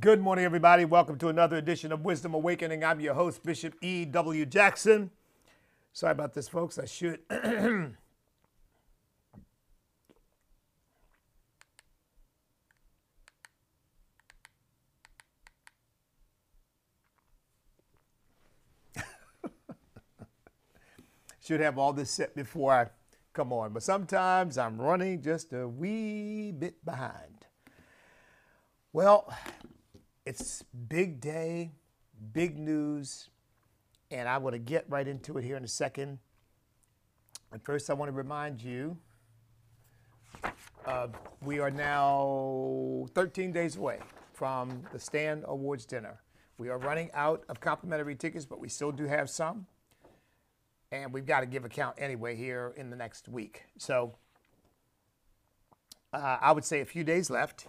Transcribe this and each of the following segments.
Good morning, everybody. Welcome to another edition of Wisdom Awakening. I'm your host, Bishop E.W. Jackson. Sorry about this, folks. I should. should have all this set before I come on. But sometimes I'm running just a wee bit behind. Well, it's big day, big news, and I want to get right into it here in a second. And first, I want to remind you uh, we are now 13 days away from the Stand Awards dinner. We are running out of complimentary tickets, but we still do have some. And we've got to give a count anyway here in the next week. So uh, I would say a few days left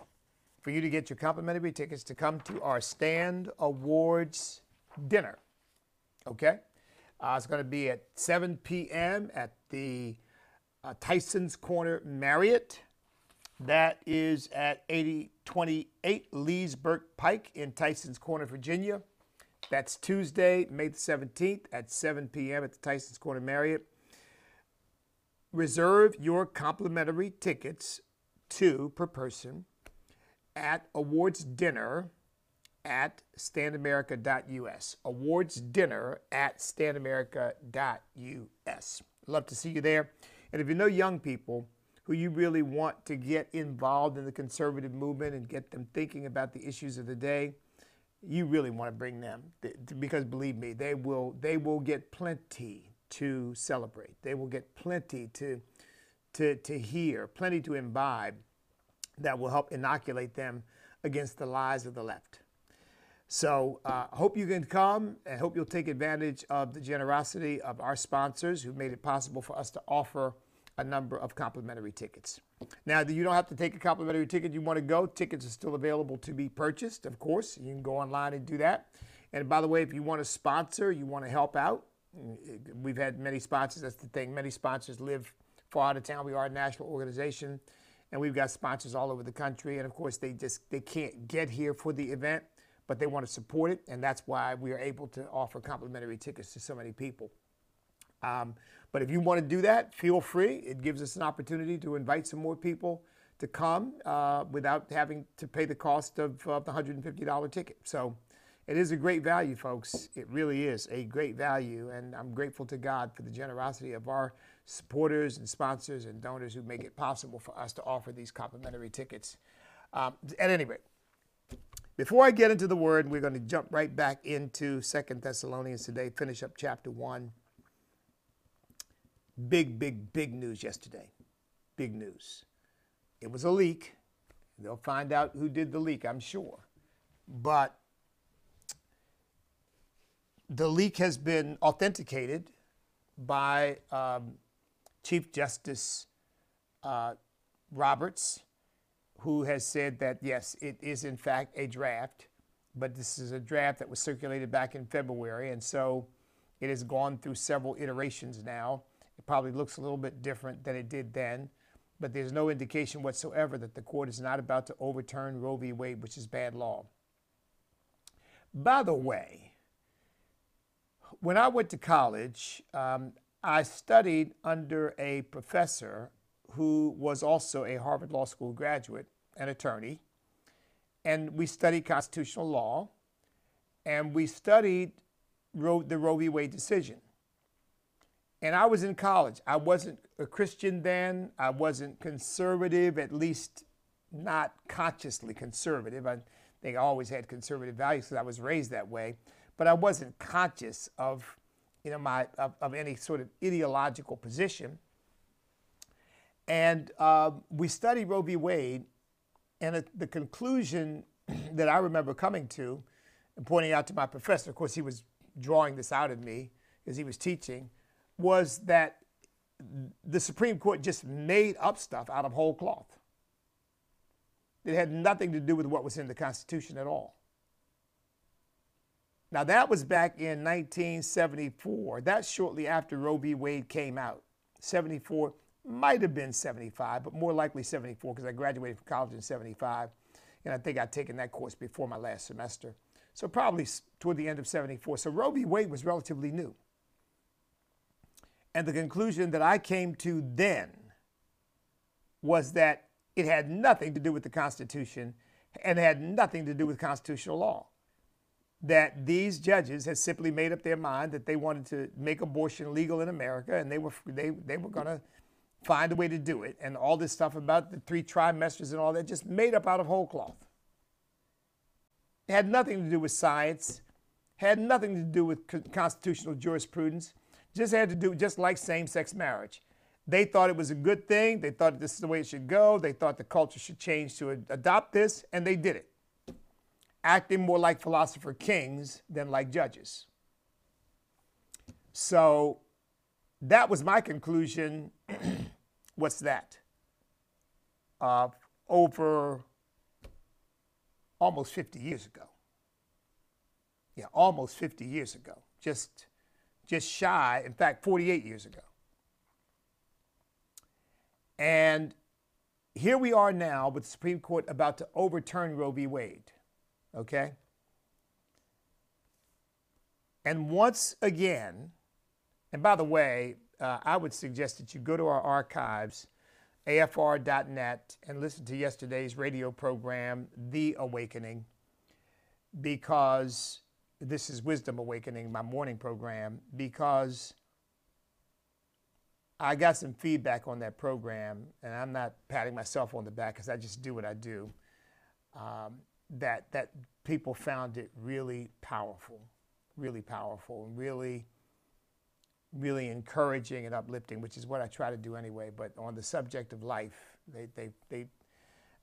for you to get your complimentary tickets to come to our Stand Awards dinner. Okay? Uh, it's going to be at 7 p.m. at the uh, Tyson's Corner Marriott. That is at 8028 Leesburg Pike in Tyson's Corner, Virginia. That's Tuesday, May the 17th at 7 p.m. at the Tyson's Corner Marriott. Reserve your complimentary tickets, two per person, at awards dinner at standamerica.us. Awards dinner at standamerica.us. Love to see you there. And if you know young people who you really want to get involved in the conservative movement and get them thinking about the issues of the day, you really want to bring them because believe me, they will they will get plenty to celebrate. They will get plenty to to to hear, plenty to imbibe that will help inoculate them against the lies of the left. So, uh, hope you can come and hope you'll take advantage of the generosity of our sponsors who made it possible for us to offer a number of complimentary tickets. Now, you don't have to take a complimentary ticket. You want to go, tickets are still available to be purchased, of course. You can go online and do that. And by the way, if you want to sponsor, you want to help out, we've had many sponsors. That's the thing. Many sponsors live far out of town. We are a national organization and we've got sponsors all over the country. And of course, they just they can't get here for the event, but they want to support it, and that's why we are able to offer complimentary tickets to so many people. Um, but if you want to do that, feel free. It gives us an opportunity to invite some more people to come uh, without having to pay the cost of uh, the $150 ticket. So it is a great value, folks. It really is a great value, and I'm grateful to God for the generosity of our supporters and sponsors and donors who make it possible for us to offer these complimentary tickets. Um, at any rate, before I get into the word, we're going to jump right back into Second Thessalonians today, finish up chapter 1. Big, big, big news yesterday. Big news. It was a leak. They'll find out who did the leak, I'm sure. But the leak has been authenticated by um, Chief Justice uh, Roberts, who has said that yes, it is in fact a draft, but this is a draft that was circulated back in February, and so it has gone through several iterations now. It probably looks a little bit different than it did then, but there's no indication whatsoever that the court is not about to overturn Roe v. Wade, which is bad law. By the way, when I went to college, um, I studied under a professor who was also a Harvard Law School graduate, an attorney, and we studied constitutional law, and we studied Roe, the Roe v. Wade decision. And I was in college. I wasn't a Christian then. I wasn't conservative, at least not consciously conservative. I think I always had conservative values because I was raised that way. But I wasn't conscious of you know, my, of, of any sort of ideological position. And uh, we studied Roe v. Wade, and the conclusion that I remember coming to and pointing out to my professor, of course, he was drawing this out of me as he was teaching, was that the Supreme Court just made up stuff out of whole cloth. It had nothing to do with what was in the Constitution at all. Now, that was back in 1974. That's shortly after Roe v. Wade came out. 74, might have been 75, but more likely 74 because I graduated from college in 75. And I think I'd taken that course before my last semester. So probably toward the end of 74. So Roe v. Wade was relatively new. And the conclusion that I came to then was that it had nothing to do with the Constitution and had nothing to do with constitutional law. That these judges had simply made up their mind that they wanted to make abortion legal in America and they were, they, they were going to find a way to do it. And all this stuff about the three trimesters and all that just made up out of whole cloth. It had nothing to do with science, had nothing to do with constitutional jurisprudence, just had to do just like same-sex marriage. They thought it was a good thing. They thought this is the way it should go. They thought the culture should change to adopt this, and they did it, acting more like philosopher kings than like judges. So that was my conclusion. What's that? Uh, over almost 50 years ago. Yeah, almost 50 years ago. Just, just shy, in fact, 48 years ago. And here we are now with the Supreme Court about to overturn Roe v. Wade. Okay? And once again, and by the way, uh, I would suggest that you go to our archives, afr.net, and listen to yesterday's radio program, The Awakening, because this is Wisdom Awakening, my morning program, because I got some feedback on that program, and I'm not patting myself on the back because I just do what I do. Um, that that people found it really powerful, really powerful, and really, really encouraging and uplifting, which is what I try to do anyway. But on the subject of life, they they they,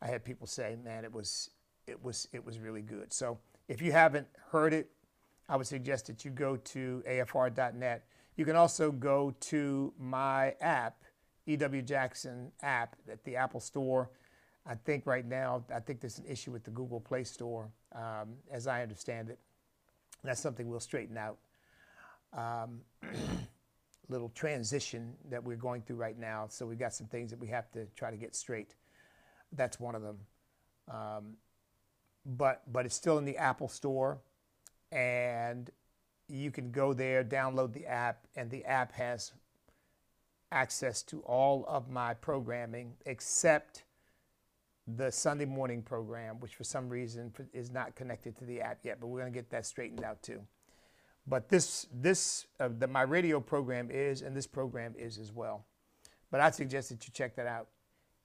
I had people say, "Man, it was it was it was really good." So if you haven't heard it, I would suggest that you go to afr.net you can also go to my app, EW Jackson app at the Apple Store. I think right now, I think there's an issue with the Google Play Store, um, as I understand it. That's something we'll straighten out. Um, little transition that we're going through right now. So we've got some things that we have to try to get straight. That's one of them. Um, but but it's still in the Apple Store, and you can go there, download the app, and the app has access to all of my programming except the Sunday morning program, which for some reason is not connected to the app yet, but we're going to get that straightened out too. But this, this, uh, the, my radio program is, and this program is as well. But I suggest that you check that out.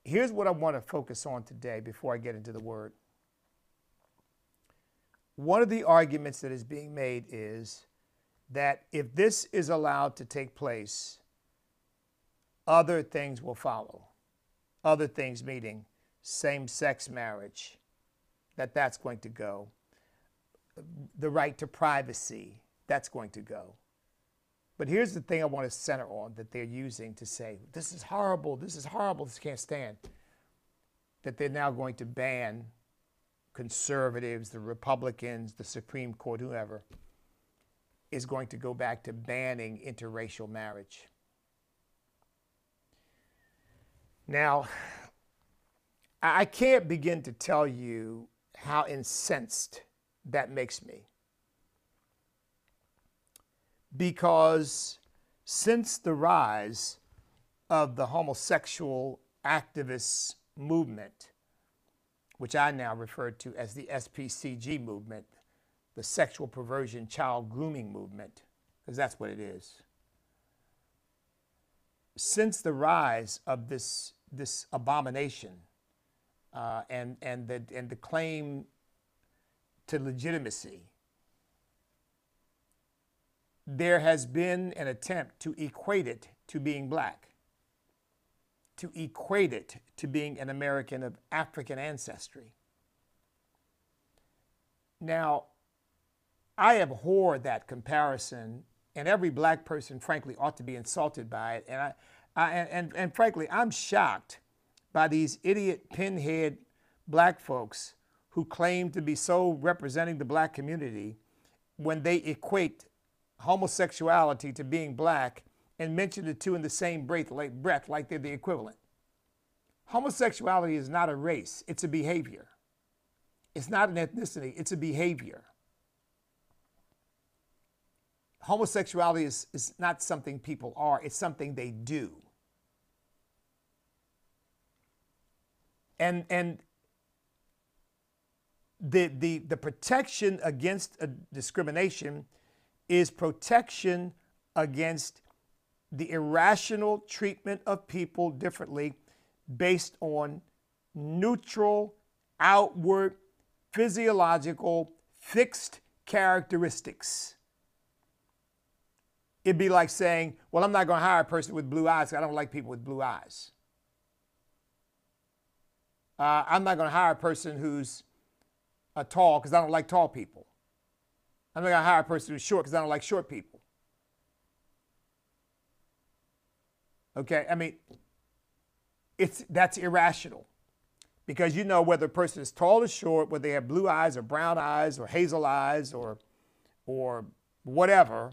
Here's what I want to focus on today before I get into the word. One of the arguments that is being made is that if this is allowed to take place, other things will follow. Other things, meaning same sex marriage, that that's going to go. The right to privacy, that's going to go. But here's the thing I want to center on that they're using to say, this is horrible, this is horrible, this can't stand. That they're now going to ban conservatives, the Republicans, the Supreme Court, whoever is going to go back to banning interracial marriage. Now, I can't begin to tell you how incensed that makes me. Because since the rise of the homosexual activist movement, which I now refer to as the SPCG movement, the sexual perversion child grooming movement, because that's what it is. Since the rise of this, this abomination uh, and, and, the, and the claim to legitimacy, there has been an attempt to equate it to being black, to equate it to being an American of African ancestry. Now, I abhor that comparison, and every black person, frankly, ought to be insulted by it. And, I, I and, and frankly, I'm shocked by these idiot pinhead black folks who claim to be so representing the black community when they equate homosexuality to being black and mention the two in the same breath like, breath like they're the equivalent. Homosexuality is not a race, it's a behavior. It's not an ethnicity, it's a behavior. Homosexuality is, is not something people are, it's something they do. And, and the, the, the protection against uh, discrimination is protection against the irrational treatment of people differently based on neutral, outward, physiological, fixed characteristics. It'd be like saying, Well, I'm not going to hire a person with blue eyes. I don't like people with blue eyes. Uh, I'm not going to hire a person who's uh, tall because I don't like tall people. I'm not going to hire a person who's short because I don't like short people. Okay, I mean, it's that's irrational because you know whether a person is tall or short, whether they have blue eyes or brown eyes or hazel eyes or or whatever,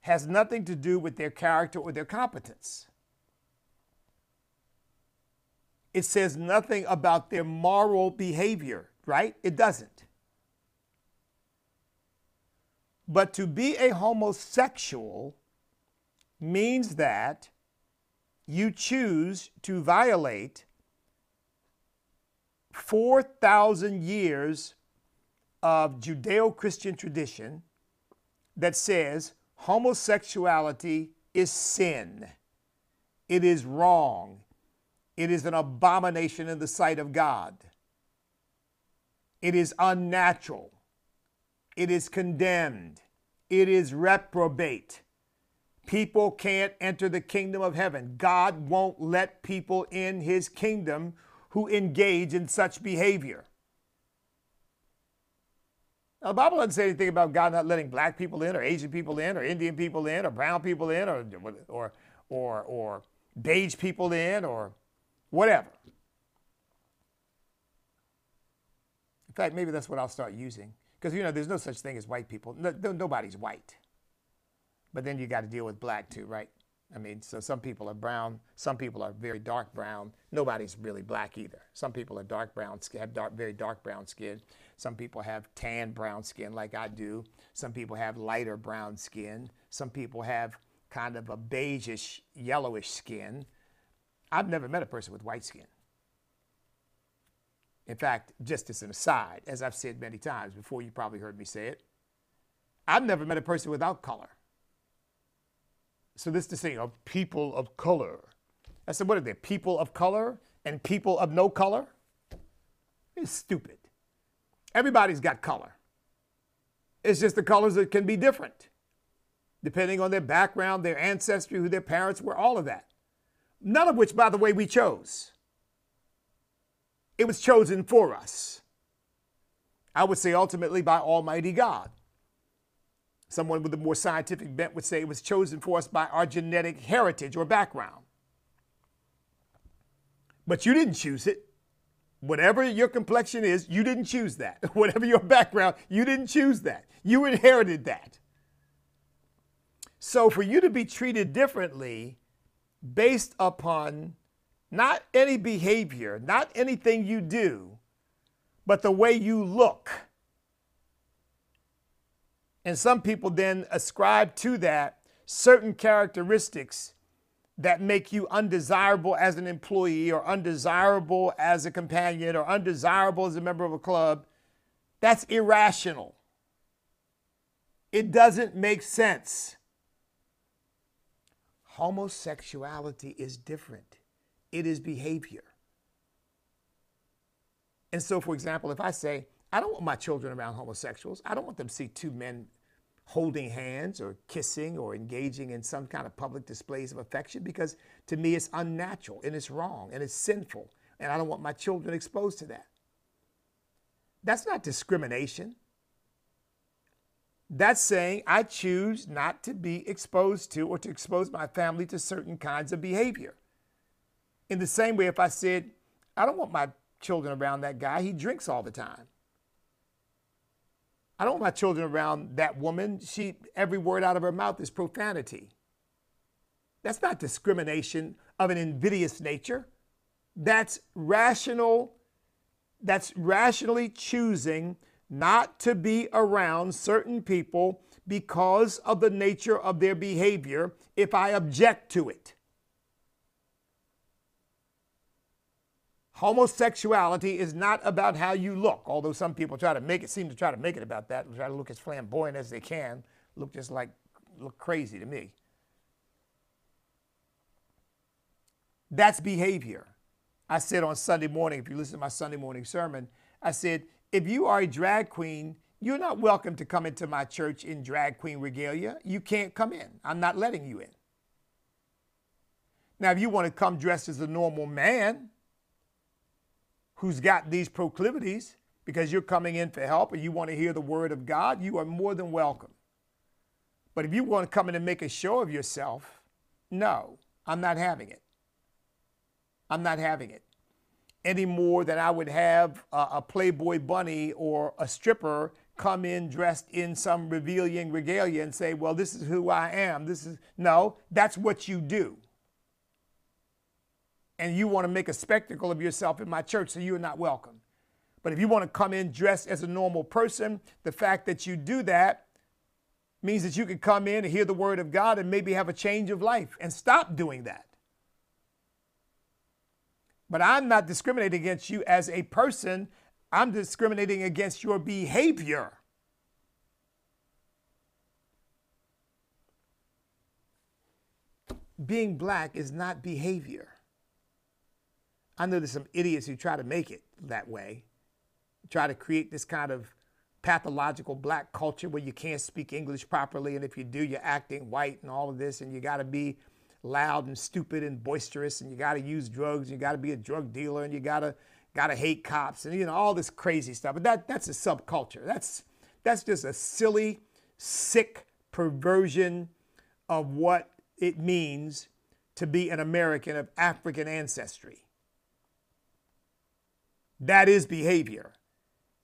has nothing to do with their character or their competence. It says nothing about their moral behavior, right? It doesn't. But to be a homosexual means that you choose to violate 4,000 years of Judeo Christian tradition that says homosexuality is sin, it is wrong, it is an abomination in the sight of God, it is unnatural, it is condemned, it is reprobate. People can't enter the kingdom of heaven. God won't let people in his kingdom who engage in such behavior. Now, the Bible doesn't say anything about God not letting black people in, or Asian people in, or Indian people in, or brown people in, or, or, or, or beige people in, or whatever. In fact, maybe that's what I'll start using. Because, you know, there's no such thing as white people. No, nobody's white. But then you got to deal with black too, right? I mean, so some people are brown, some people are very dark brown. Nobody's really black either. Some people are dark brown, have dark, very dark brown skin. Some people have tan brown skin like I do. Some people have lighter brown skin. Some people have kind of a beigeish, yellowish skin. I've never met a person with white skin. In fact, just as an aside, as I've said many times before, you probably heard me say it, I've never met a person without color. So this say, of people of color. I said, what are they? People of color and people of no color? It's stupid. Everybody's got color. It's just the colors that can be different, depending on their background, their ancestry, who their parents were, all of that. None of which, by the way, we chose. It was chosen for us. I would say ultimately by Almighty God. Someone with a more scientific bent would say it was chosen for us by our genetic heritage or background. But you didn't choose it. Whatever your complexion is, you didn't choose that. Whatever your background, you didn't choose that. You inherited that. So for you to be treated differently based upon not any behavior, not anything you do, but the way you look and some people then ascribe to that certain characteristics that make you undesirable as an employee or undesirable as a companion or undesirable as a member of a club. That's irrational. It doesn't make sense. Homosexuality is different, it is behavior. And so, for example, if I say, I don't want my children around homosexuals, I don't want them to see two men holding hands or kissing or engaging in some kind of public displays of affection because to me it's unnatural and it's wrong and it's sinful and I don't want my children exposed to that. That's not discrimination. That's saying I choose not to be exposed to or to expose my family to certain kinds of behavior. In the same way, if I said, I don't want my children around that guy, he drinks all the time. I don't want my children around that woman. She every word out of her mouth is profanity. That's not discrimination of an invidious nature. That's rational That's rationally choosing not to be around certain people because of the nature of their behavior if I object to it. Homosexuality is not about how you look, although some people try to make it seem to try to make it about that, try to look as flamboyant as they can, look just like look crazy to me. That's behavior. I said on Sunday morning, if you listen to my Sunday morning sermon, I said, if you are a drag queen, you're not welcome to come into my church in drag queen regalia. You can't come in. I'm not letting you in. Now, if you want to come dressed as a normal man who's got these proclivities because you're coming in for help and you want to hear the word of God, you are more than welcome. But if you want to come in and make a show of yourself, no, I'm not having it. I'm not having it any more than I would have a, a Playboy bunny or a stripper come in dressed in some revealing regalia and say, Well, this is who I am. This is no, that's what you do. And you want to make a spectacle of yourself in my church, so you're not welcome. But if you want to come in dressed as a normal person, the fact that you do that means that you can come in and hear the word of God and maybe have a change of life and stop doing that. But I'm not discriminating against you as a person, I'm discriminating against your behavior. Being black is not behavior. I know there's some idiots who try to make it that way, try to create this kind of pathological black culture where you can't speak English properly, and if you do, you're acting white and all of this, and you got to be loud and stupid and boisterous and you got to use drugs and you got to be a drug dealer and you got to got to hate cops and you know all this crazy stuff. But that that's a subculture. That's that's just a silly sick perversion of what it means to be an American of African ancestry. That is behavior.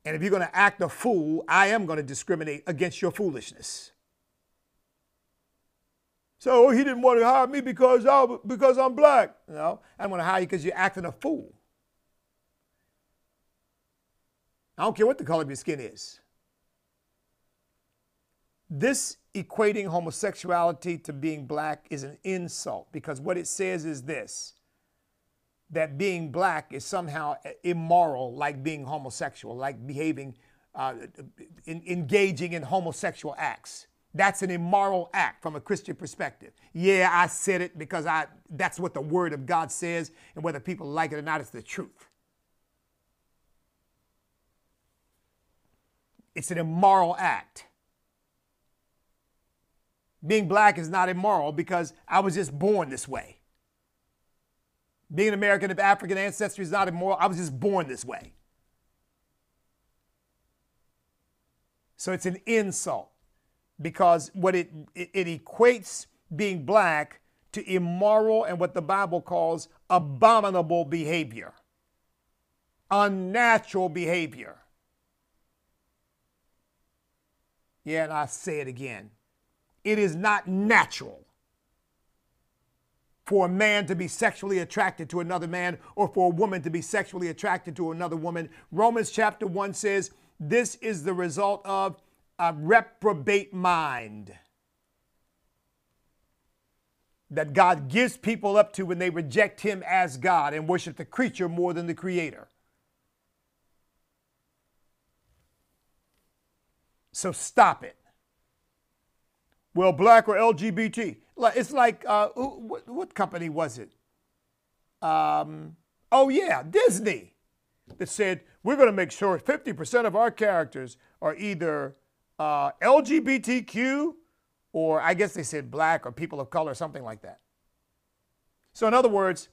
And if you're going to act a fool I am going to discriminate against your foolishness so he didn't want to hire me because, I, because I'm black. No, I'm going to hire you because you're acting a fool. I don't care what the color of your skin is. This equating homosexuality to being black is an insult because what it says is this that being black is somehow immoral, like being homosexual, like behaving, uh, in, engaging in homosexual acts. That's an immoral act from a Christian perspective. Yeah, I said it because I that's what the word of God says and whether people like it or not it's the truth. It's an immoral act. Being black is not immoral because I was just born this way. Being an American of African ancestry is not immoral. I was just born this way. So it's an insult because what it, it, it equates being black to immoral and what the Bible calls abominable behavior, unnatural behavior. Yeah, and I say it again. It is not natural for a man to be sexually attracted to another man or for a woman to be sexually attracted to another woman. Romans chapter 1 says this is the result of a reprobate mind that God gives people up to when they reject Him as God and worship the creature more than the Creator. So stop it. Well, black or LGBT. It's like, uh, what, what, company was it? Um, oh, yeah, Disney, that said, we're going to make sure 50% of our characters are either uh, LGBTQ, or I guess they said black or people of color, something like that. So, in other words,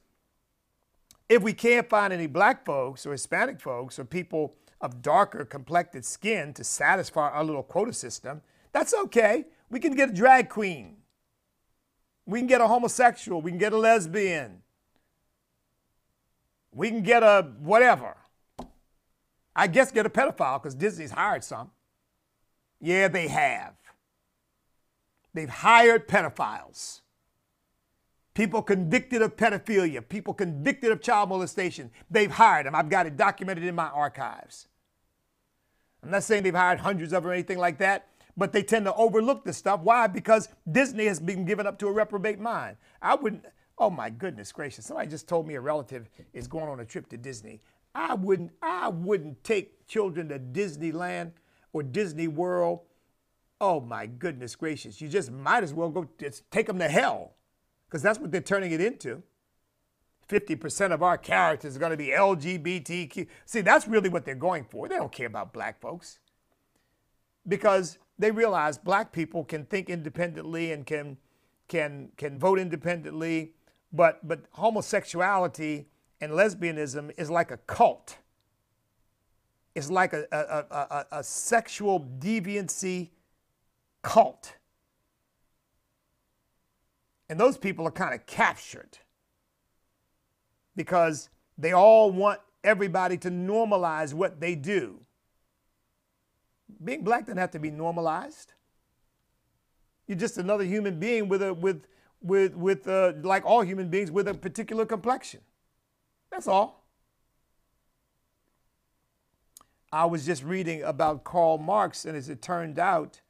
if we can't find any black folks or Hispanic folks or people of darker complected skin to satisfy our little quota system, that's okay. We can get a drag queen. We can get a homosexual. We can get a lesbian. We can get a whatever. I guess get a pedophile because Disney's hired some. Yeah, they have. They've hired pedophiles, people convicted of pedophilia, people convicted of child molestation. They've hired them. I've got it documented in my archives. I'm not saying they've hired hundreds of them or anything like that, but they tend to overlook this stuff. Why? Because Disney has been given up to a reprobate mind. I wouldn't, oh my goodness gracious, somebody just told me a relative is going on a trip to Disney. I wouldn't, I wouldn't take children to Disneyland or Disney World. Oh my goodness gracious. You just might as well go take them to hell because that's what they're turning it into. 50% of our characters are going to be LGBTQ. See, that's really what they're going for. They don't care about black folks because they realize black people can think independently and can can can vote independently, but but homosexuality and lesbianism is like a cult. It's like a, a, a, a sexual deviancy cult. And those people are kind of captured because they all want everybody to normalize what they do. Being black doesn't have to be normalized. You're just another human being with a with with with uh, like all human beings with a particular complexion. That's all. I was just reading about Karl Marx, and as it turned out,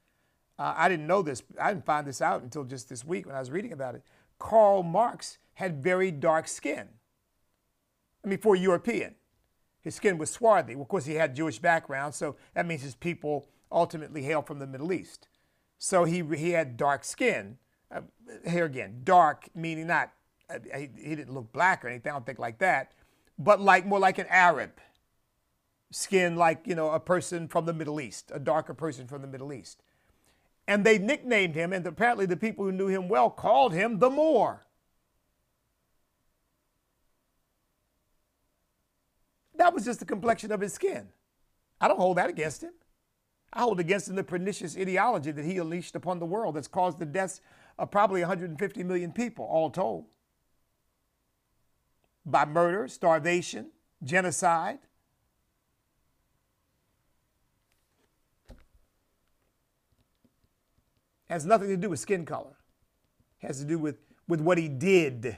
uh, I didn't know this. I didn't find this out until just this week when I was reading about it. Karl Marx had very dark skin. I mean, for a European. His skin was swarthy. Of course, he had Jewish background, so that means his people ultimately hail from the Middle East. So he, he had dark skin. Uh, here again, dark meaning not, uh, he, he didn't look black or anything, I don't think like that, but like more like an Arab skin, like, you know, a person from the Middle East, a darker person from the Middle East. And they nicknamed him, and apparently the people who knew him well called him the Moor. That was just the complexion of his skin. I don't hold that against him. I hold against him the pernicious ideology that he unleashed upon the world that's caused the deaths of probably 150 million people, all told. By murder, starvation, genocide. Has nothing to do with skin color. It has to do with, with what he did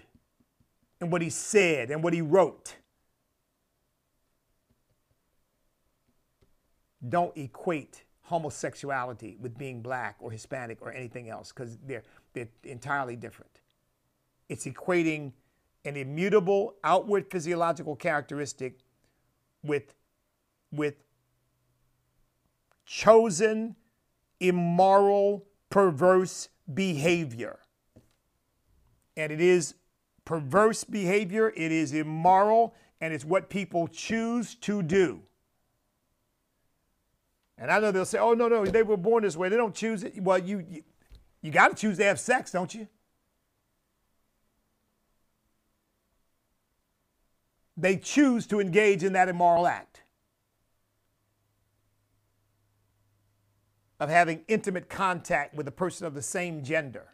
and what he said and what he wrote. don't equate homosexuality with being black or Hispanic or anything else because they're, they're entirely different. It's equating an immutable outward physiological characteristic with, with chosen, immoral, perverse behavior. And it is perverse behavior, it is immoral, and it's what people choose to do. And I know they'll say, oh, no, no, they were born this way. They don't choose it. Well, you, you, you got to choose to have sex, don't you? They choose to engage in that immoral act of having intimate contact with a person of the same gender.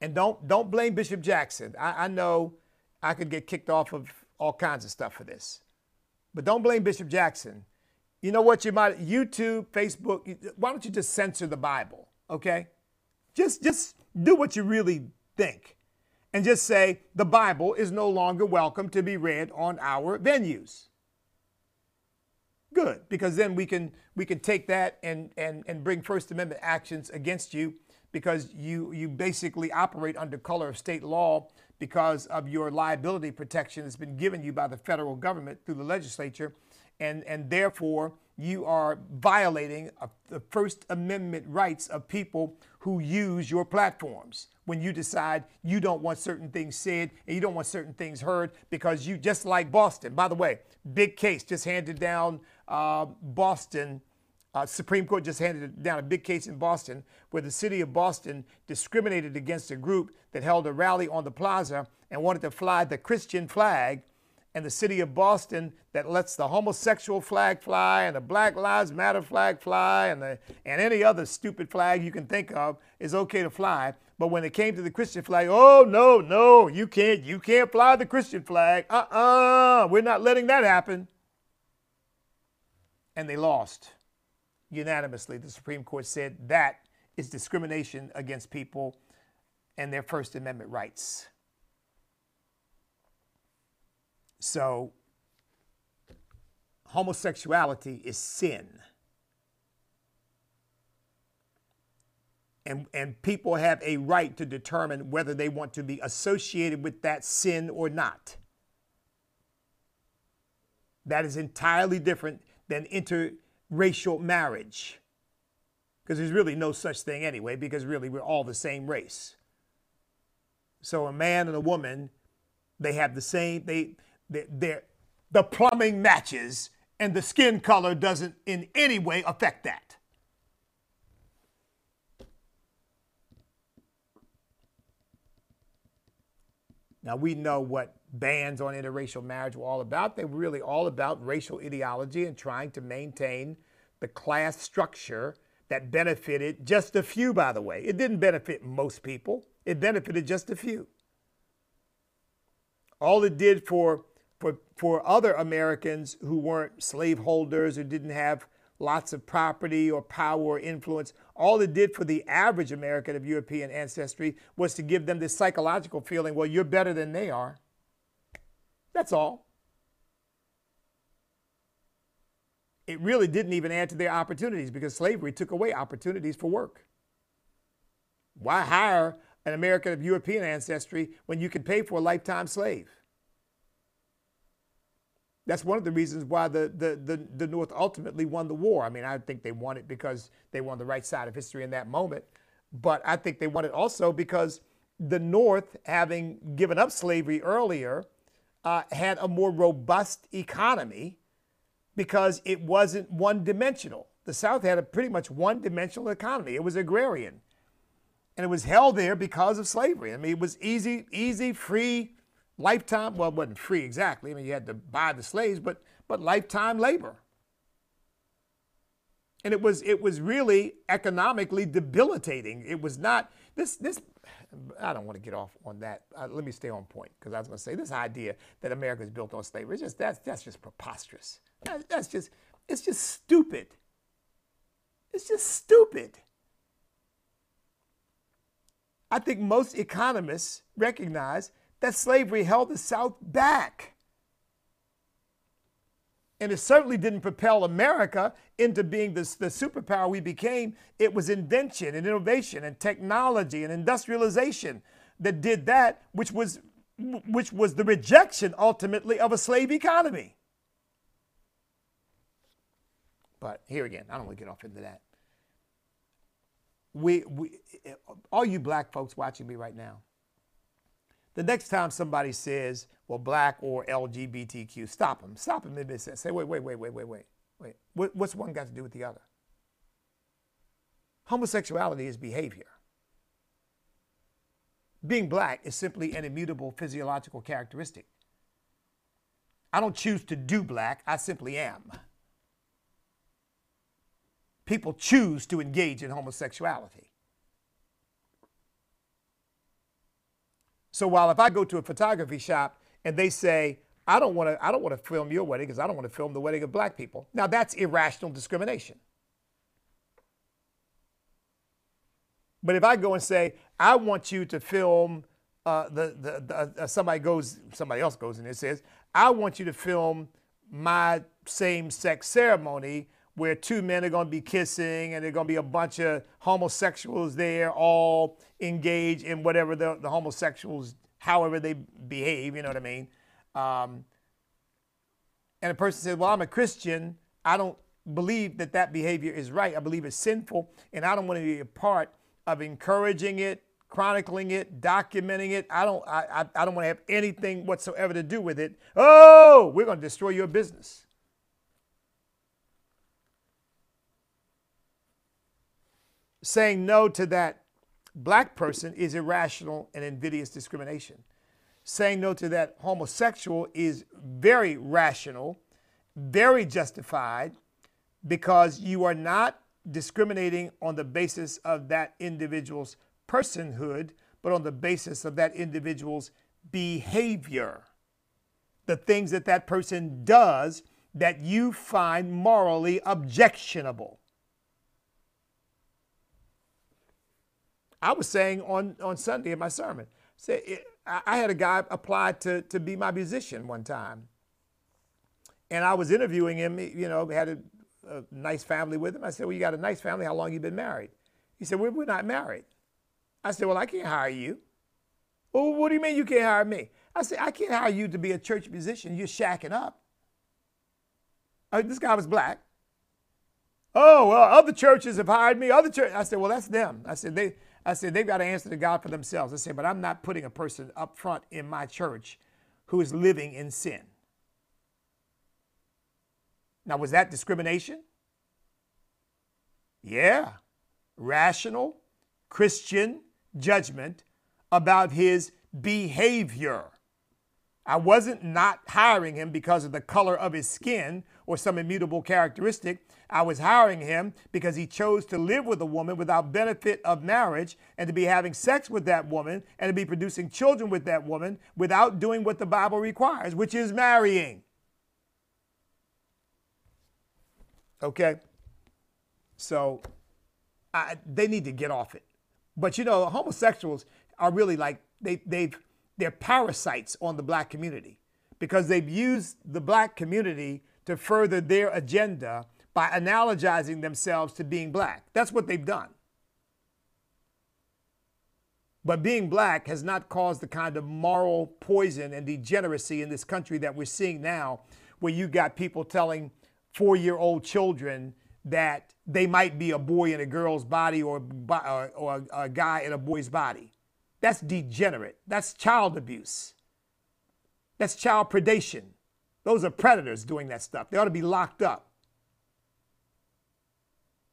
And don't, don't blame Bishop Jackson. I, I know I could get kicked off of all kinds of stuff for this. But don't blame Bishop Jackson. You know what? You might YouTube, Facebook. Why don't you just censor the Bible? Okay, just just do what you really think, and just say the Bible is no longer welcome to be read on our venues. Good, because then we can we can take that and and and bring First Amendment actions against you because you you basically operate under color of state law because of your liability protection that's been given you by the federal government through the legislature, and, and therefore you are violating a, the First Amendment rights of people who use your platforms when you decide you don't want certain things said and you don't want certain things heard because you just like Boston. By the way, big case just handed down uh, Boston uh, Supreme Court just handed down a big case in Boston where the city of Boston discriminated against a group that held a rally on the plaza and wanted to fly the Christian flag. And the city of Boston that lets the homosexual flag fly and the Black Lives Matter flag fly and, the, and any other stupid flag you can think of is okay to fly. But when it came to the Christian flag, oh no, no, you can't, you can't fly the Christian flag. Uh-uh, we're not letting that happen. And they lost unanimously, the Supreme Court said that is discrimination against people and their First Amendment rights. So, homosexuality is sin. And, and people have a right to determine whether they want to be associated with that sin or not. That is entirely different than interracial marriage. Because there's really no such thing anyway, because really we're all the same race. So a man and a woman, they have the same, they, they the plumbing matches and the skin color doesn't in any way affect that. Now, we know what bans on interracial marriage were all about. They were really all about racial ideology and trying to maintain the class structure that benefited just a few, by the way. It didn't benefit most people, it benefited just a few. All it did for, for, for other Americans who weren't slaveholders or didn't have lots of property or power or influence. All it did for the average American of European ancestry was to give them this psychological feeling well, you're better than they are. That's all. It really didn't even add to their opportunities because slavery took away opportunities for work. Why hire an American of European ancestry when you can pay for a lifetime slave? that's one of the reasons why the, the, the, the, North ultimately won the war. I mean, I think they won it because they were on the right side of history in that moment. But I think they won it also because the North, having given up slavery earlier, uh, had a more robust economy because it wasn't one dimensional. The South had a pretty much one dimensional economy, it was agrarian. And it was held there because of slavery. I mean, it was easy, easy, free lifetime, well, it wasn't free exactly. I mean, you had to buy the slaves, but, but lifetime labor. And it was, it was really economically debilitating. It was not, this, this, I don't want to get off on that. Uh, let me stay on point because I was going to say this idea that America is built on slavery, it's just, that's, that's just preposterous. That, that's just, it's just stupid. It's just stupid. I think most economists recognize that slavery held the South back. And it certainly didn't propel America into being the, the superpower we became. It was invention and innovation and technology and industrialization that did that, which was, which was the rejection ultimately of a slave economy. But here again, I don't want to get off into that. We, we, all you black folks watching me right now, the next time somebody says, well, black or LGBTQ, stop them. Stop them in mid Say, wait, wait, wait, wait, wait, wait. wait. What's one got to do with the other? Homosexuality is behavior. Being black is simply an immutable physiological characteristic. I don't choose to do black, I simply am. People choose to engage in homosexuality. So while if I go to a photography shop and they say, I don't want to I don't want to film your wedding because I don't want to film the wedding of black people. Now that's irrational discrimination. But if I go and say, I want you to film uh, the, the, the uh, somebody goes, somebody else goes and says, I want you to film my same-sex ceremony where two men are going to be kissing and there's going to be a bunch of homosexuals there all engaged in whatever the, the homosexuals however they behave you know what i mean? Um, and a person says well i'm a christian. I don't believe that that behavior is right. I believe it's sinful and i don't want to be a part of encouraging it chronicling it documenting it. I don't i, I, I don't want to have anything whatsoever to do with it. Oh we're going to destroy your business saying no to that black person is irrational and invidious discrimination. Saying no to that homosexual is very rational, very justified, because you are not discriminating on the basis of that individual's personhood, but on the basis of that individual's behavior. The things that that person does that you find morally objectionable. I was saying on, on Sunday in my sermon, say, I had a guy apply to, to be my musician one time. And I was interviewing him, you know, had a, a nice family with him. I said, Well, you got a nice family. How long you been married? He said, well, We're not married. I said, Well, I can't hire you. Well, what do you mean you can't hire me? I said, I can't hire you to be a church musician. You're shacking up. Uh, this guy was black. Oh, well, other churches have hired me. Other church. I said, well, that's them. I said, they, I said, they've got to answer to God for themselves. I said, but I'm not putting a person up front in my church who is living in sin. Now, was that discrimination? Yeah. Rational Christian judgment about his behavior. I wasn't not hiring him because of the color of his skin or some immutable characteristic. I was hiring him because he chose to live with a woman without benefit of marriage and to be having sex with that woman and to be producing children with that woman without doing what the Bible requires, which is marrying. Okay? So I, they need to get off it. But you know, homosexuals are really like they, they've they're parasites on the black community because they've used the black community to further their agenda by analogizing themselves to being black. That's what they've done. But being black has not caused the kind of moral poison and degeneracy in this country that we're seeing now, where you got people telling four year old children that they might be a boy in a girl's body or, or, or a guy in a boy's body. That's degenerate. That's child abuse. That's child predation. Those are predators doing that stuff. They ought to be locked up.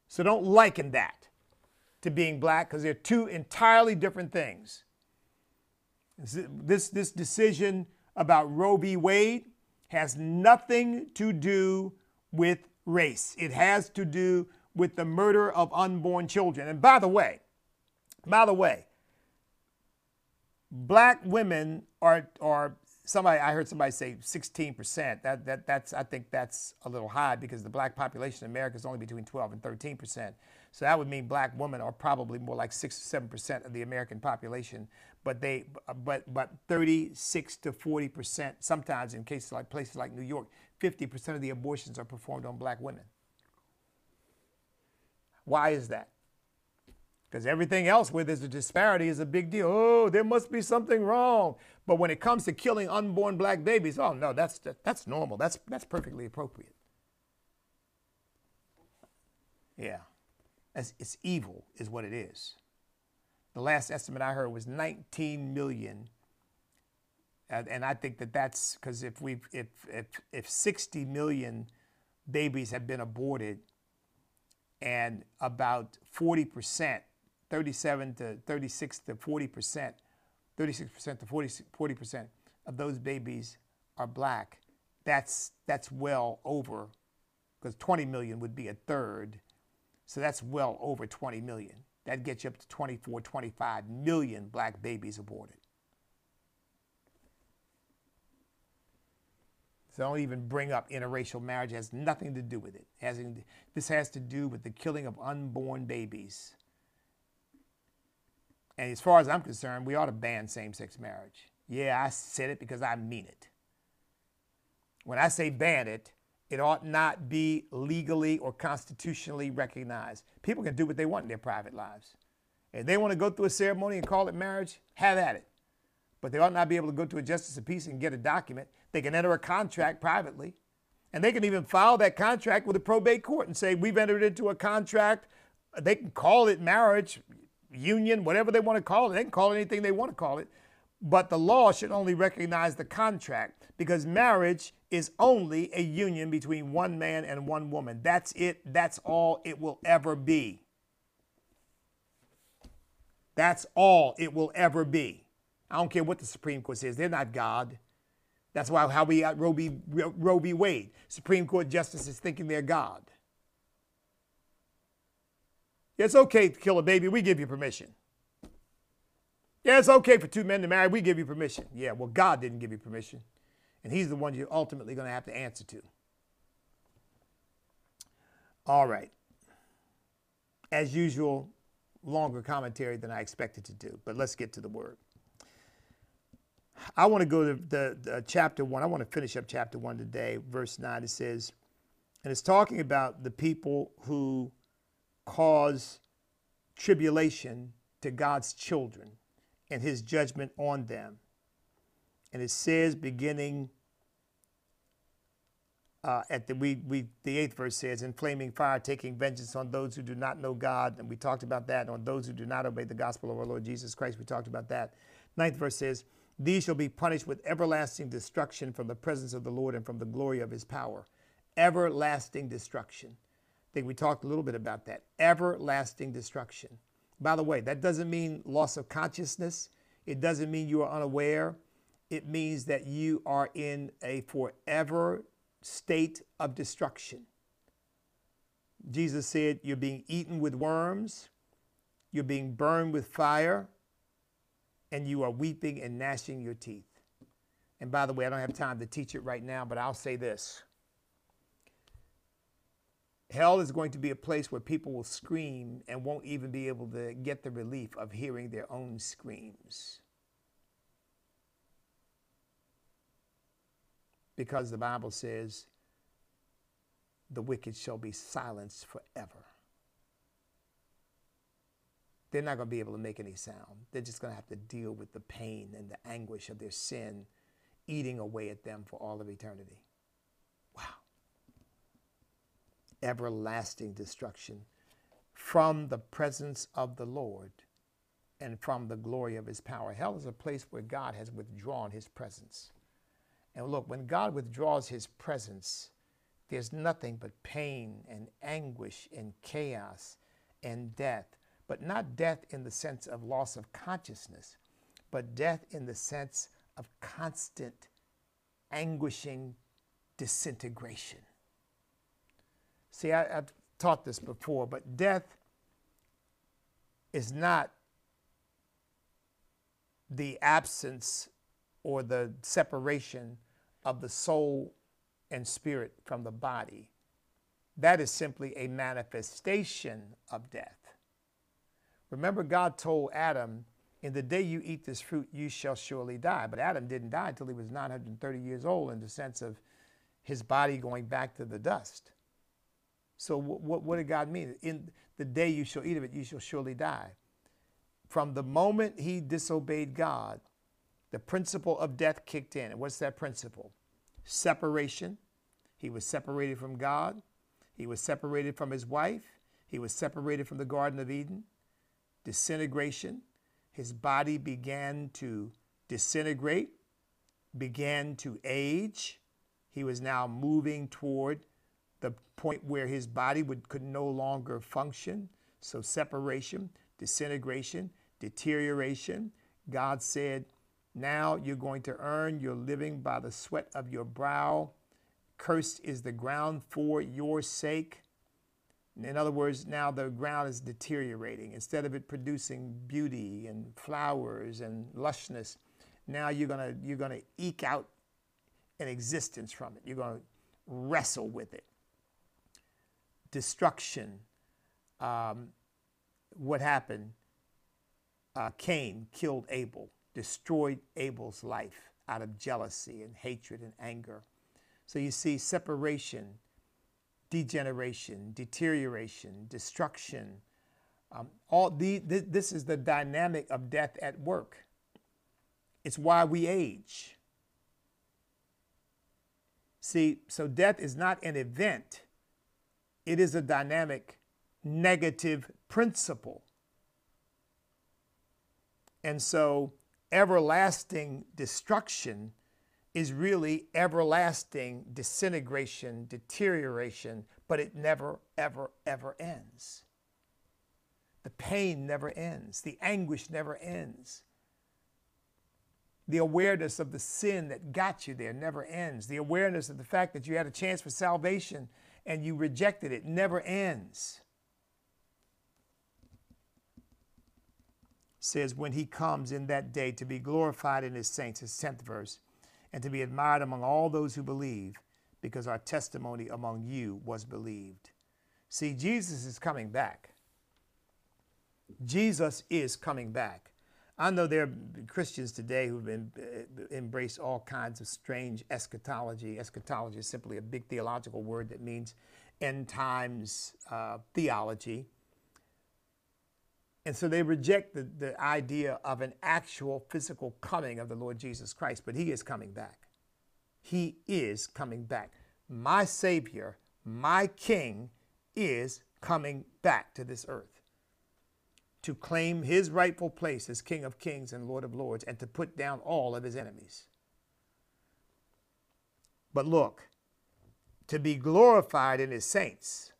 So don't liken that to being black because they're two entirely different things. This, this decision about Roe v. Wade has nothing to do with race. It has to do with the murder of unborn children. And by the way, by the way, black women are are somebody I heard somebody say 16%. That that that's I think that's a little high because the black population in America is only between 12 and 13%. So that would mean black women are probably more like 6 or 7% of the American population, but they but but 36 to 40% sometimes in cases like places like New York, 50% of the abortions are performed on black women. Why is that? Because everything else where there's a disparity is a big deal. Oh, there must be something wrong. But when it comes to killing unborn black babies, oh no, that's that's normal. That's that's perfectly appropriate. Yeah. It's, evil is what it is. The last estimate I heard was 19 million and, and I think that that's because if we if, if if 60 million babies have been aborted and about 40 percent 37 to 36 to 40 percent, 36 percent to 40 percent of those babies are black. That's that's well over, because 20 million would be a third, so that's well over 20 million. That gets you up to 24, 25 million black babies aborted. So don't even bring up interracial marriage. It has nothing to do with it. it has, this has to do with the killing of unborn babies. And as far as I'm concerned, we ought to ban same sex marriage. Yeah, I said it because I mean it. When I say ban it, it ought not be legally or constitutionally recognized. People can do what they want in their private lives. If they want to go through a ceremony and call it marriage, have at it. But they ought not be able to go to a justice of peace and get a document. They can enter a contract privately. And they can even file that contract with the probate court and say, We've entered into a contract. They can call it marriage union, whatever they want to call it. They can call it anything they want to call it. But the law should only recognize the contract because marriage is only a union between one man and one woman. That's it. That's all it will ever be. That's all it will ever be. I don't care what the Supreme Court says. They're not God. That's why how we got Roe v. Roe v. Wade. Supreme Court justices thinking they're God. Yeah, it's okay to kill a baby. We give you permission. Yeah, it's okay for two men to marry. We give you permission. Yeah, well, God didn't give you permission. And He's the one you're ultimately going to have to answer to. All right. As usual, longer commentary than I expected to do, but let's get to the word. I want to go to the, the, chapter one. I want to finish up chapter one today, verse nine. It says, and it's talking about the people who cause tribulation to God's children and his judgment on them. And it says, beginning uh, at the we, we the eighth verse says, "In flaming fire, taking vengeance on those who do not know God," and we talked about that. On those who do not obey the gospel of our Lord Jesus Christ, we talked about that. Ninth verse says, "These shall be punished with everlasting destruction from the presence of the Lord and from the glory of His power." Everlasting destruction. I think we talked a little bit about that. Everlasting destruction. By the way, that doesn't mean loss of consciousness. It doesn't mean you are unaware. It means that you are in a forever state of destruction. Jesus said, You're being eaten with worms, you're being burned with fire, and you are weeping and gnashing your teeth. And by the way, I don't have time to teach it right now, but I'll say this. Hell is going to be a place where people will scream and won't even be able to get the relief of hearing their own screams. because the Bible says the wicked shall be silenced forever. They're not going to be able to make any sound. They're just going to have to deal with the pain and the anguish of their sin eating away at them for all of eternity. Everlasting destruction from the presence of the Lord and from the glory of his power. Hell is a place where God has withdrawn his presence. And look, when God withdraws his presence, there's nothing but pain and anguish and chaos and death. But not death in the sense of loss of consciousness, but death in the sense of constant, anguishing disintegration. See, I, have taught this before, but death is not the absence or the separation of the soul and spirit from the body. That is simply a manifestation of death. Remember, God told Adam, In the day you eat this fruit, you shall surely die. But Adam didn't die until he was 930 years old in the sense of his body going back to the dust. So, what, what did God mean? In the day you shall eat of it, you shall surely die. From the moment he disobeyed God, the principle of death kicked in. And what's that principle? Separation. He was separated from God. He was separated from his wife. He was separated from the Garden of Eden. Disintegration. His body began to disintegrate, began to age. He was now moving toward the point where his body would, could no longer function. So, separation, disintegration, deterioration. God said, now you're going to earn your living by the sweat of your brow. Cursed is the ground for your sake. In other words, now the ground is deteriorating. Instead of it producing beauty and flowers and lushness, now you're gonna you're gonna eke out an existence from it. You're gonna wrestle with it. Destruction. Um, what happened? Uh, Cain killed Abel destroyed Abel's life out of jealousy and hatred and anger. So you see separation, degeneration, deterioration, destruction. Um, all the, th- this is the dynamic of death at work. It's why we age. See, so death is not an event, it is a dynamic negative principle. And so everlasting destruction is really everlasting disintegration, deterioration, but it never, ever, ever ends. The pain never ends, the anguish never ends. The awareness of the sin that got you there never ends. The awareness of the fact that you had a chance for salvation and you rejected it never ends. says, When he comes in that day to be glorified in his saints, his 10th verse, and to be admired among all those who believe, because our testimony among you was believed. See, Jesus is coming back. Jesus is coming back. I know there are Christians today who've been, uh, embraced all kinds of strange eschatology. Eschatology is simply a big theological word that means end times uh, theology. And so they reject the, the idea of an actual physical coming of the Lord Jesus Christ, but he is coming back. He is coming back. My Savior, my King, is coming back to this earth to claim his rightful place as King of Kings and Lord of Lords and to put down all of his enemies. But look, to be glorified in his saints.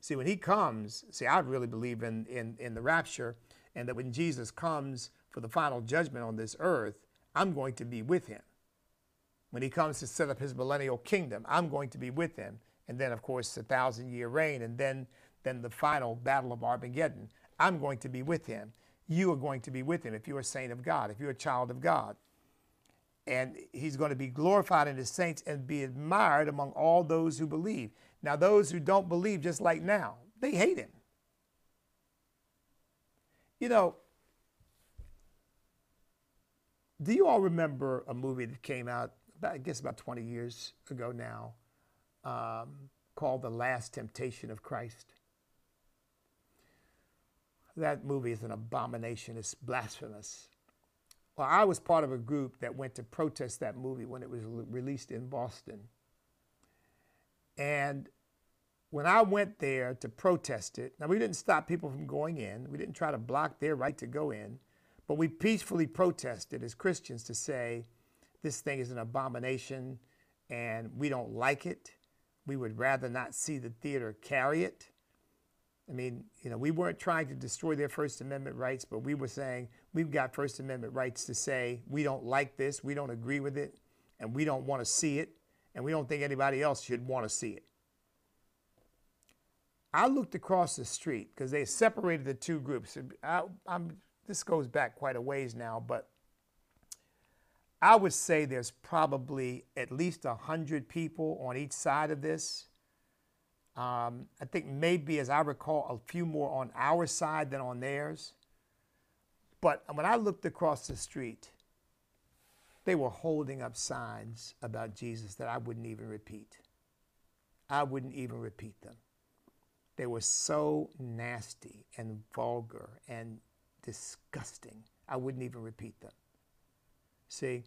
See, when he comes, see, I really believe in, in, in the rapture, and that when Jesus comes for the final judgment on this earth, I'm going to be with him. When he comes to set up his millennial kingdom, I'm going to be with him. And then, of course, a thousand year reign, and then, then the final battle of Armageddon. I'm going to be with him. You are going to be with him if you're a saint of God, if you're a child of God and he's going to be glorified in his saints and be admired among all those who believe. Now, those who don't believe, just like now, they hate him. You know, do you all remember a movie that came out, about, I guess, about 20 years ago now, um, called The Last Temptation of Christ? That movie is an abomination, it's blasphemous. Well, I was part of a group that went to protest that movie when it was released in Boston. And when I went there to protest it, now we didn't stop people from going in, we didn't try to block their right to go in, but we peacefully protested as Christians to say this thing is an abomination and we don't like it. We would rather not see the theater carry it. I mean, you know, we weren't trying to destroy their First Amendment rights, but we were saying we've got First Amendment rights to say we don't like this, we don't agree with it, and we don't want to see it, and we don't think anybody else should want to see it. I looked across the street because they separated the two groups. I, this goes back quite a ways now, but I would say there's probably at least 100 people on each side of this um, I think maybe, as I recall, a few more on our side than on theirs. But when I looked across the street, they were holding up signs about Jesus that I wouldn't even repeat. I wouldn't even repeat them. They were so nasty and vulgar and disgusting, I wouldn't even repeat them. See,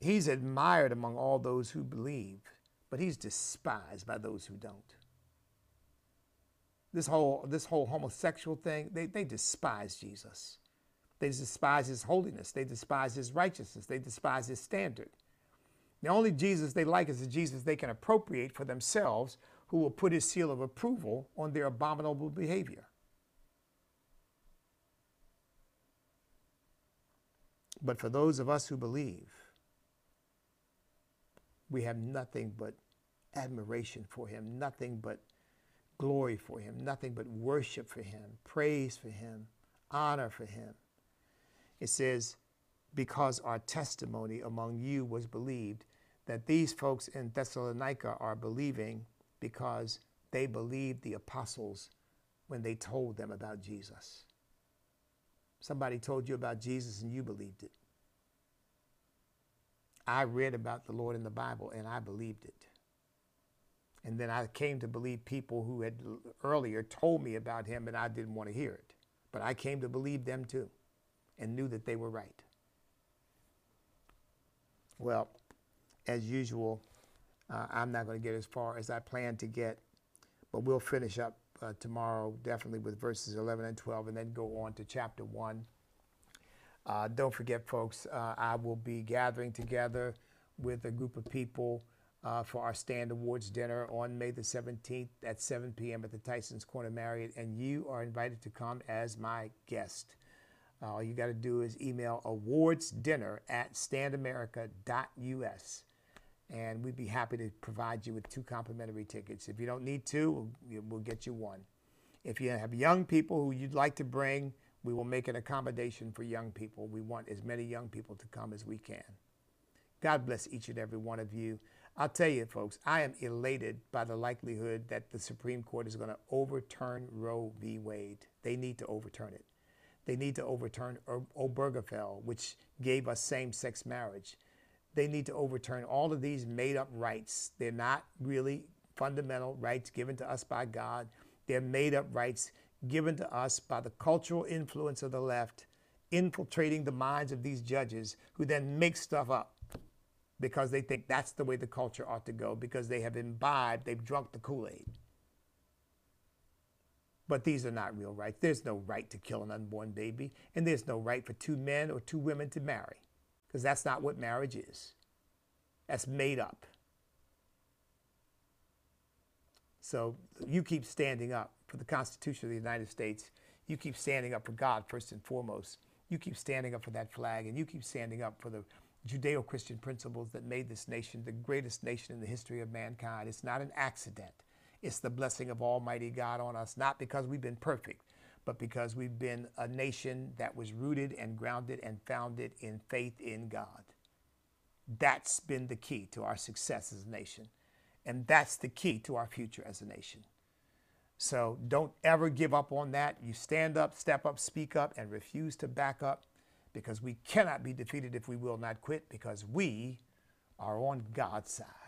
he's admired among all those who believe but he's despised by those who don't. This whole, this whole homosexual thing, they, they despise Jesus. They despise his holiness. They despise his righteousness. They despise his standard. The only Jesus they like is the Jesus they can appropriate for themselves, who will put his seal of approval on their abominable behavior. But for those of us who believe, we have nothing but admiration for him, nothing but glory for him, nothing but worship for him, praise for him, honor for him. It says, because our testimony among you was believed, that these folks in Thessalonica are believing because they believed the apostles when they told them about Jesus. Somebody told you about Jesus and you believed it. I read about the Lord in the Bible and I believed it. And then I came to believe people who had earlier told me about him and I didn't want to hear it. But I came to believe them too and knew that they were right. Well, as usual, uh, I'm not going to get as far as I plan to get, but we'll finish up uh, tomorrow definitely with verses 11 and 12 and then go on to chapter 1. Uh, don't forget, folks, uh, I will be gathering together with a group of people uh, for our Stand Awards dinner on May the 17th at 7 p.m. at the Tyson's Corner Marriott, and you are invited to come as my guest. Uh, all you got to do is email awardsdinner at standamerica.us, and we'd be happy to provide you with two complimentary tickets. If you don't need two, we'll, we'll get you one. If you have young people who you'd like to bring, we will make an accommodation for young people. We want as many young people to come as we can. God bless each and every one of you. I'll tell you, folks, I am elated by the likelihood that the Supreme Court is going to overturn Roe v. Wade. They need to overturn it. They need to overturn Obergefell, which gave us same sex marriage. They need to overturn all of these made up rights. They're not really fundamental rights given to us by God, they're made up rights given to us by the cultural influence of the left, infiltrating the minds of these judges who then make stuff up because they think that's the way the culture ought to go because they have imbibed, they've drunk the Kool Aid. But these are not real rights. There's no right to kill an unborn baby, and there's no right for two men or two women to marry because that's not what marriage is. That's made up. So you keep standing up for the Constitution of the United States. You keep standing up for God first and foremost. You keep standing up for that flag, and you keep standing up for the Judeo Christian principles that made this nation the greatest nation in the history of mankind. It's not an accident. It's the blessing of Almighty God on us, not because we've been perfect, but because we've been a nation that was rooted and grounded and founded in faith in God. That's been the key to our success as a nation. And that's the key to our future as a nation. So don't ever give up on that. You stand up, step up, speak up, and refuse to back up because we cannot be defeated if we will not quit because we are on God's side.